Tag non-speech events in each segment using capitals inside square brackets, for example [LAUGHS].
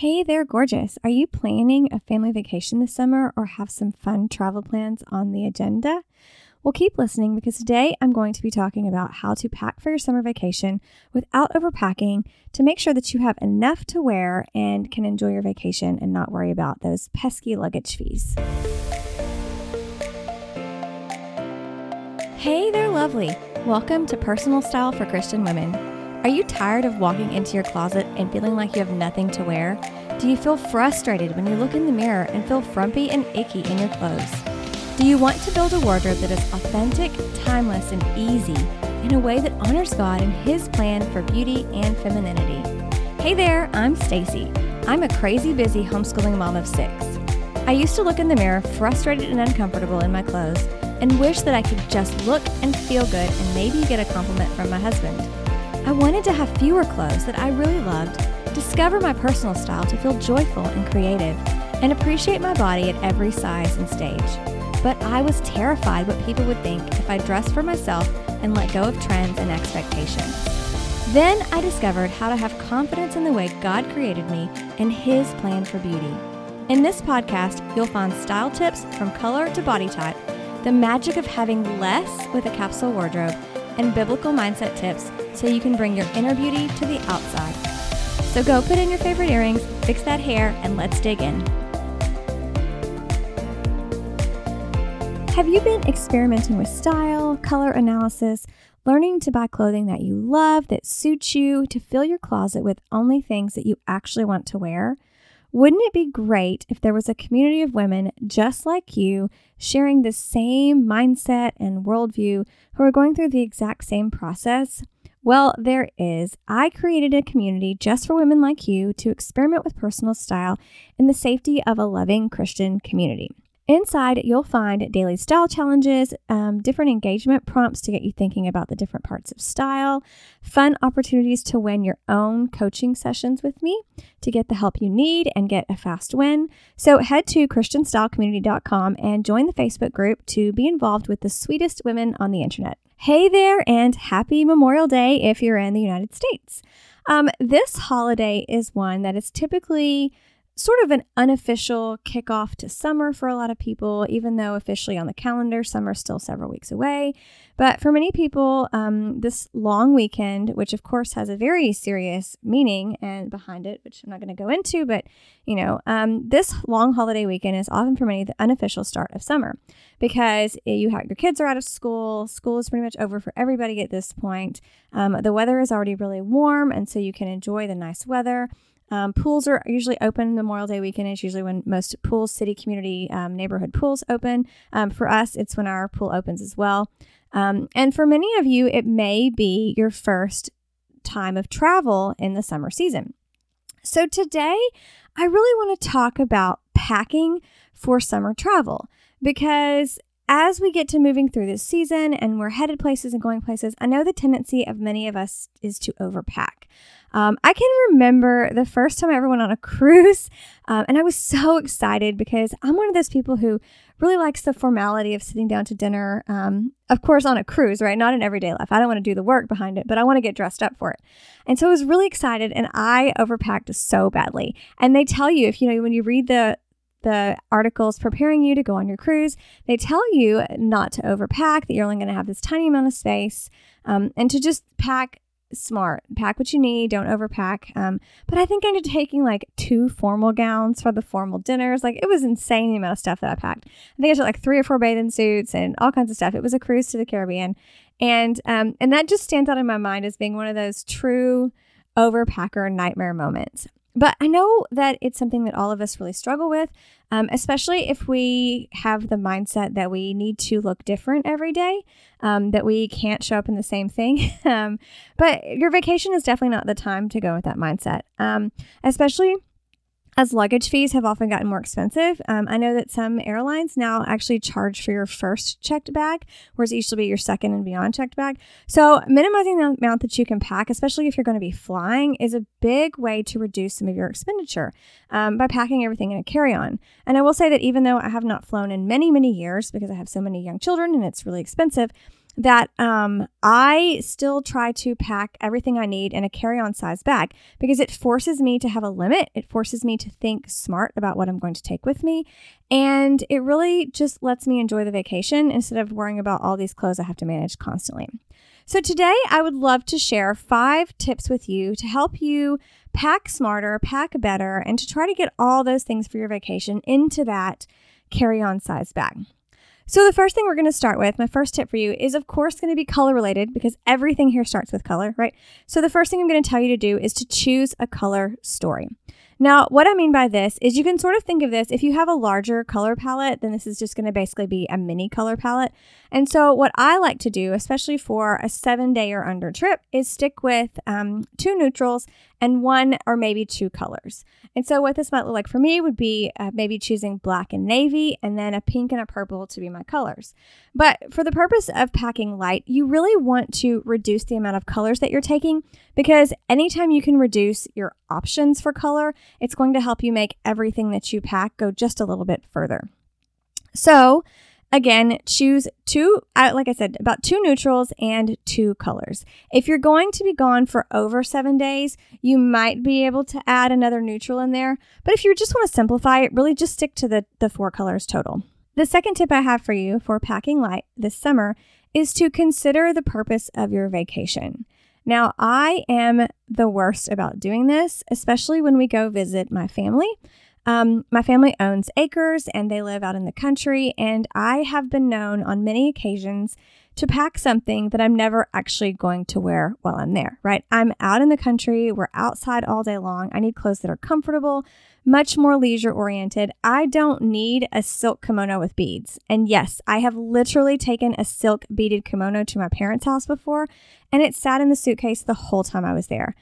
Hey there, gorgeous. Are you planning a family vacation this summer or have some fun travel plans on the agenda? Well, keep listening because today I'm going to be talking about how to pack for your summer vacation without overpacking to make sure that you have enough to wear and can enjoy your vacation and not worry about those pesky luggage fees. Hey there, lovely. Welcome to Personal Style for Christian Women. Are you tired of walking into your closet and feeling like you have nothing to wear? Do you feel frustrated when you look in the mirror and feel frumpy and icky in your clothes? Do you want to build a wardrobe that is authentic, timeless, and easy in a way that honors God and His plan for beauty and femininity? Hey there, I'm Stacey. I'm a crazy busy homeschooling mom of six. I used to look in the mirror frustrated and uncomfortable in my clothes and wish that I could just look and feel good and maybe get a compliment from my husband. I wanted to have fewer clothes that I really loved, discover my personal style to feel joyful and creative, and appreciate my body at every size and stage. But I was terrified what people would think if I dressed for myself and let go of trends and expectations. Then I discovered how to have confidence in the way God created me and His plan for beauty. In this podcast, you'll find style tips from color to body type, the magic of having less with a capsule wardrobe, and biblical mindset tips so you can bring your inner beauty to the outside. So go put in your favorite earrings, fix that hair, and let's dig in. Have you been experimenting with style, color analysis, learning to buy clothing that you love, that suits you, to fill your closet with only things that you actually want to wear? Wouldn't it be great if there was a community of women just like you sharing the same mindset and worldview who are going through the exact same process? Well, there is. I created a community just for women like you to experiment with personal style in the safety of a loving Christian community. Inside, you'll find daily style challenges, um, different engagement prompts to get you thinking about the different parts of style, fun opportunities to win your own coaching sessions with me to get the help you need and get a fast win. So head to ChristianStyleCommunity.com and join the Facebook group to be involved with the sweetest women on the internet. Hey there, and happy Memorial Day if you're in the United States. Um, this holiday is one that is typically sort of an unofficial kickoff to summer for a lot of people, even though officially on the calendar, summer is still several weeks away. But for many people, um, this long weekend, which of course has a very serious meaning and behind it, which I'm not going to go into, but you know, um, this long holiday weekend is often for many the unofficial start of summer because you have your kids are out of school, school is pretty much over for everybody at this point. Um, the weather is already really warm, and so you can enjoy the nice weather. Um, pools are usually open Memorial Day weekend. It's usually when most pools, city, community, um, neighborhood pools open. Um, for us, it's when our pool opens as well. Um, and for many of you, it may be your first time of travel in the summer season. So today, I really want to talk about packing for summer travel because as we get to moving through this season and we're headed places and going places, I know the tendency of many of us is to overpack. Um, I can remember the first time I ever went on a [LAUGHS] cruise, um, and I was so excited because I'm one of those people who really likes the formality of sitting down to dinner. Um, of course, on a cruise, right? Not in everyday life. I don't want to do the work behind it, but I want to get dressed up for it. And so I was really excited, and I overpacked so badly. And they tell you if you know when you read the the articles preparing you to go on your cruise, they tell you not to overpack, that you're only going to have this tiny amount of space, um, and to just pack smart. Pack what you need, don't overpack. Um, but I think I ended up taking like two formal gowns for the formal dinners. Like it was insane the amount of stuff that I packed. I think I took like three or four bathing suits and all kinds of stuff. It was a cruise to the Caribbean. And um, and that just stands out in my mind as being one of those true overpacker nightmare moments. But I know that it's something that all of us really struggle with, um, especially if we have the mindset that we need to look different every day, um, that we can't show up in the same thing. [LAUGHS] um, but your vacation is definitely not the time to go with that mindset, um, especially as luggage fees have often gotten more expensive, um, I know that some airlines now actually charge for your first checked bag, whereas used to be your second and beyond checked bag. So, minimizing the amount that you can pack, especially if you're going to be flying, is a big way to reduce some of your expenditure um, by packing everything in a carry on. And I will say that even though I have not flown in many, many years because I have so many young children and it's really expensive, that um, I still try to pack everything I need in a carry on size bag because it forces me to have a limit. It forces me to think smart about what I'm going to take with me. And it really just lets me enjoy the vacation instead of worrying about all these clothes I have to manage constantly. So, today I would love to share five tips with you to help you pack smarter, pack better, and to try to get all those things for your vacation into that carry on size bag. So, the first thing we're going to start with, my first tip for you, is of course going to be color related because everything here starts with color, right? So, the first thing I'm going to tell you to do is to choose a color story. Now, what I mean by this is you can sort of think of this if you have a larger color palette, then this is just going to basically be a mini color palette. And so, what I like to do, especially for a seven day or under trip, is stick with um, two neutrals and one or maybe two colors. And so, what this might look like for me would be uh, maybe choosing black and navy and then a pink and a purple to be my colors. But for the purpose of packing light, you really want to reduce the amount of colors that you're taking because anytime you can reduce your options for color, it's going to help you make everything that you pack go just a little bit further. So, again, choose two, uh, like I said, about two neutrals and two colors. If you're going to be gone for over seven days, you might be able to add another neutral in there. But if you just want to simplify it, really just stick to the, the four colors total. The second tip I have for you for packing light this summer is to consider the purpose of your vacation. Now, I am the worst about doing this, especially when we go visit my family. Um, my family owns acres and they live out in the country, and I have been known on many occasions to pack something that I'm never actually going to wear while I'm there, right? I'm out in the country, we're outside all day long. I need clothes that are comfortable, much more leisure oriented. I don't need a silk kimono with beads. And yes, I have literally taken a silk beaded kimono to my parents' house before, and it sat in the suitcase the whole time I was there.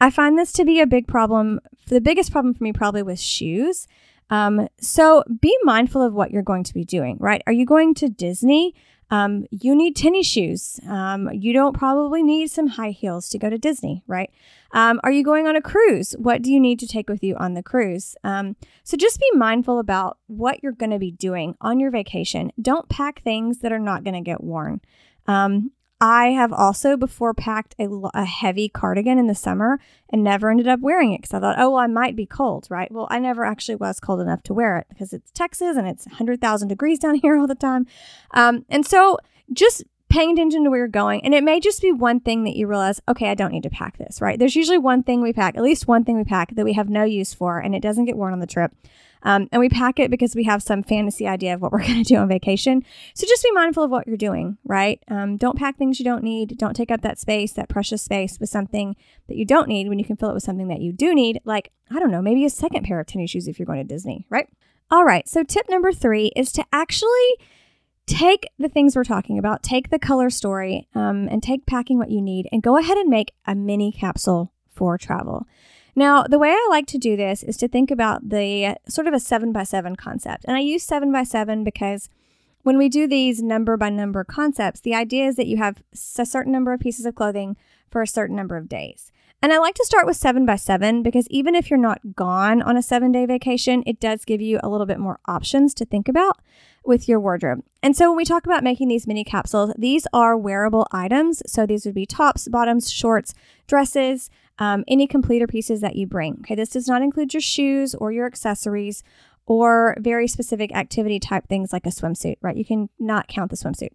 I find this to be a big problem. The biggest problem for me probably was shoes. Um, so be mindful of what you're going to be doing, right? Are you going to Disney? Um, you need tennis shoes. Um, you don't probably need some high heels to go to Disney, right? Um, are you going on a cruise? What do you need to take with you on the cruise? Um, so just be mindful about what you're going to be doing on your vacation. Don't pack things that are not going to get worn. Um, I have also before packed a, a, heavy cardigan in the summer and never ended up wearing it because I thought, oh, well, I might be cold, right? Well, I never actually was cold enough to wear it because it's Texas and it's 100,000 degrees down [LAUGHS] here all the time. Um, and so just paying attention to where you're going. And it may just be one thing that you realize, okay, I don't need to pack this, right? There's usually one thing we pack, at least one thing we pack that we have no use for and it doesn't get worn on the trip. Um, and we pack it because we have some fantasy idea of what we're [LAUGHS] going to do on vacation. So just be mindful of what you're doing, right? Um, don't pack things you don't need. Don't take up that space, that precious space, with something that you don't need when you can fill it with something that you do need, like, I don't know, maybe a second pair of tennis shoes if you're going to Disney, right? All right. So tip number three is to actually take the things we're talking about, take the color story, um, and take packing what you need, and go ahead and make a mini capsule for travel. Now, the way I like to do this is to think about the sort of a seven by seven concept. And I use seven by seven because when we do these number by number concepts, the idea is that you have a certain number of pieces of clothing for a certain number of days. And I like to start with seven by seven because even if you're not gone on a seven day vacation, it does give you a little bit more options to think about with your wardrobe. And so when we talk about making these mini capsules, these are wearable items. So these would be tops, bottoms, shorts, dresses, um, any completer pieces that you bring. Okay, this does not include your shoes or your accessories or very specific activity type things like a swimsuit, right? You can not count the swimsuit.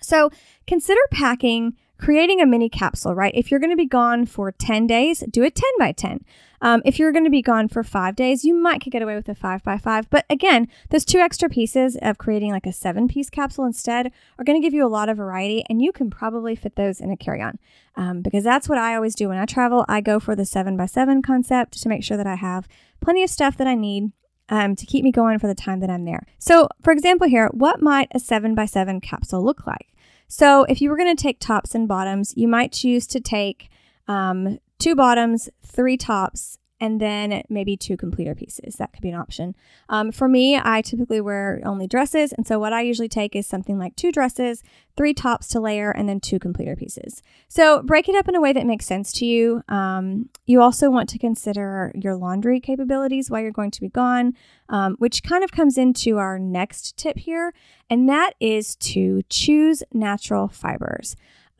So consider packing creating a mini capsule, right? If you're going to be gone for 10 days, do a 10 by 10. Um, if you're going to be gone for five days, you might could get away with a five by five. But again, those two extra pieces of creating like a seven piece capsule instead are going to give you a lot of variety, and you can probably fit those in a carry on um, because that's what I always do when I travel. I go for the seven by seven concept to make sure that I have plenty of stuff that I need um, to keep me going for the time that I'm there. So, for example, here, what might a seven by seven capsule look like? So if you were going to take tops and bottoms, you might choose to take um, two bottoms, three tops, and then maybe two completer pieces. That could be an option. Um, for me, I typically wear only dresses. And so what I usually take is something like two dresses, three tops to layer, and then two completer pieces. So break it up in a way that makes sense to you. Um, you also want to consider your laundry capabilities while you're going to be gone, um, which kind of comes into our next tip here, and that is to choose natural fibers.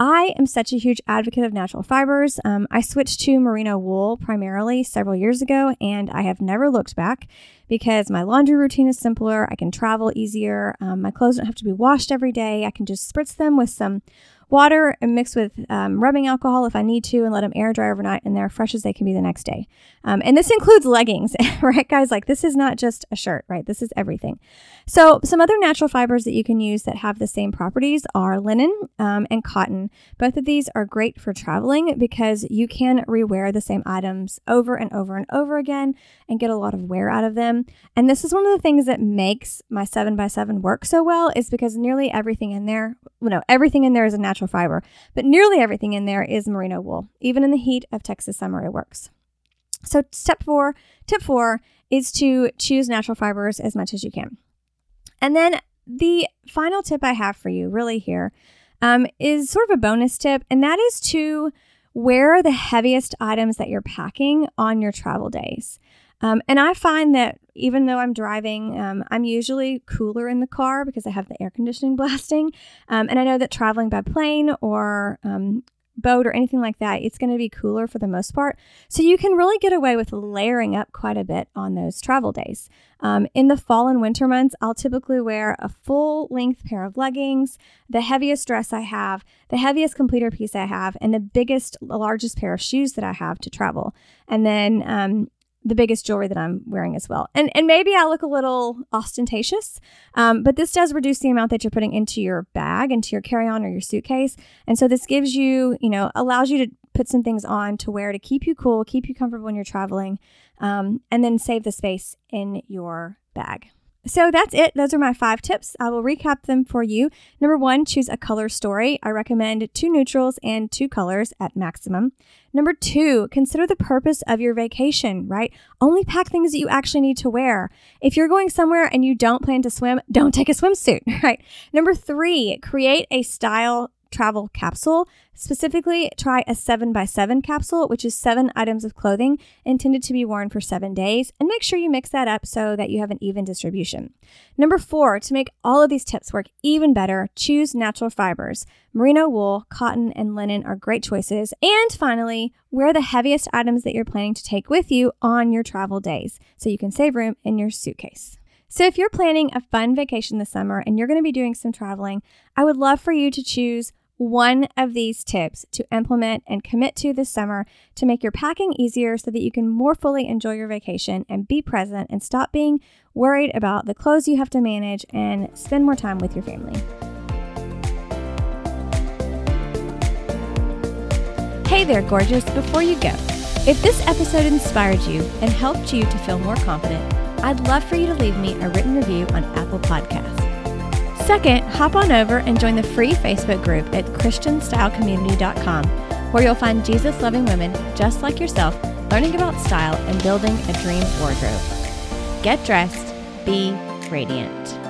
I am such a huge advocate of natural fibers. Um, I switched to merino wool primarily several years ago, and I have never looked back because my laundry routine is simpler. I can travel easier. Um, my clothes don't have to be washed every day. I can just spritz them with some water and mix with um, rubbing alcohol if I need to and let them air dry overnight and they're fresh as they can be the next day. Um, and this includes leggings, [LAUGHS] right, guys? Like this is not just a shirt, right? This is everything. So, some other natural fibers that you can use that have the same properties are linen um, and cotton. Both of these are great for traveling because you can rewear the same items over and over and over again and get a lot of wear out of them. And this is one of the things that makes my 7x7 work so well is because nearly everything in there, you know, everything in there is a natural fiber, but nearly everything in there is merino wool. Even in the heat of Texas summer, it works. So, step four, tip four is to choose natural fibers as much as you can. And then the final tip I have for you, really, here, um, is sort of a bonus tip, and that is to wear the heaviest items that you're packing on your travel days. Um, and I find that even though I'm driving, um, I'm usually cooler in the car because I have the air conditioning [LAUGHS] blasting. Um, and I know that traveling by plane or um, boat or anything like that, it's going to be cooler for the most part. So you can really get away with layering up quite a bit on those travel days. Um, in the fall and winter months, I'll typically wear a full length pair of leggings, the heaviest dress I have, the heaviest completer piece I have, and the biggest, largest pair of shoes that I have to travel. And then um, the biggest jewelry that I'm wearing as well. And and maybe I look a little ostentatious, um, but this does reduce the amount that you're putting into your bag, into your carry on or your suitcase. And so this gives you, you know, allows you to put some things on to wear to keep you cool, keep you comfortable when you're traveling, um, and then save the space in your bag. So that's it. Those are my five tips. I will recap them for you. Number one, choose a color story. I recommend two neutrals and two colors at maximum. Number two, consider the purpose of your vacation, right? Only pack things that you actually need to wear. If you're going somewhere and you don't plan to swim, don't take a swimsuit, [LAUGHS] right? Number three, create a style travel capsule. Specifically, try a 7 by 7 capsule, which is seven items of clothing intended to be worn for seven days, and make sure you mix that up so that you have an even distribution. Number four, to make all of these tips work even better, choose natural fibers. Merino wool, cotton, and linen are great choices. And finally, wear the heaviest items that you're planning to take with you on your travel days so you can save room in your suitcase. So, if you're planning a fun vacation this summer and you're going to be doing some traveling, I would love for you to choose one of these tips to implement and commit to this summer to make your packing easier so that you can more fully enjoy your vacation and be present and stop being worried about the clothes you have to manage and spend more time with your family. Hey there, gorgeous. Before you go, if this episode inspired you and helped you to feel more confident, I'd love for you to leave me a written review on Apple Podcasts. Second, hop on over and join the free Facebook group at ChristianStyleCommunity.com, where you'll find Jesus loving women just like yourself learning about style and building a dream wardrobe. Get dressed, be radiant.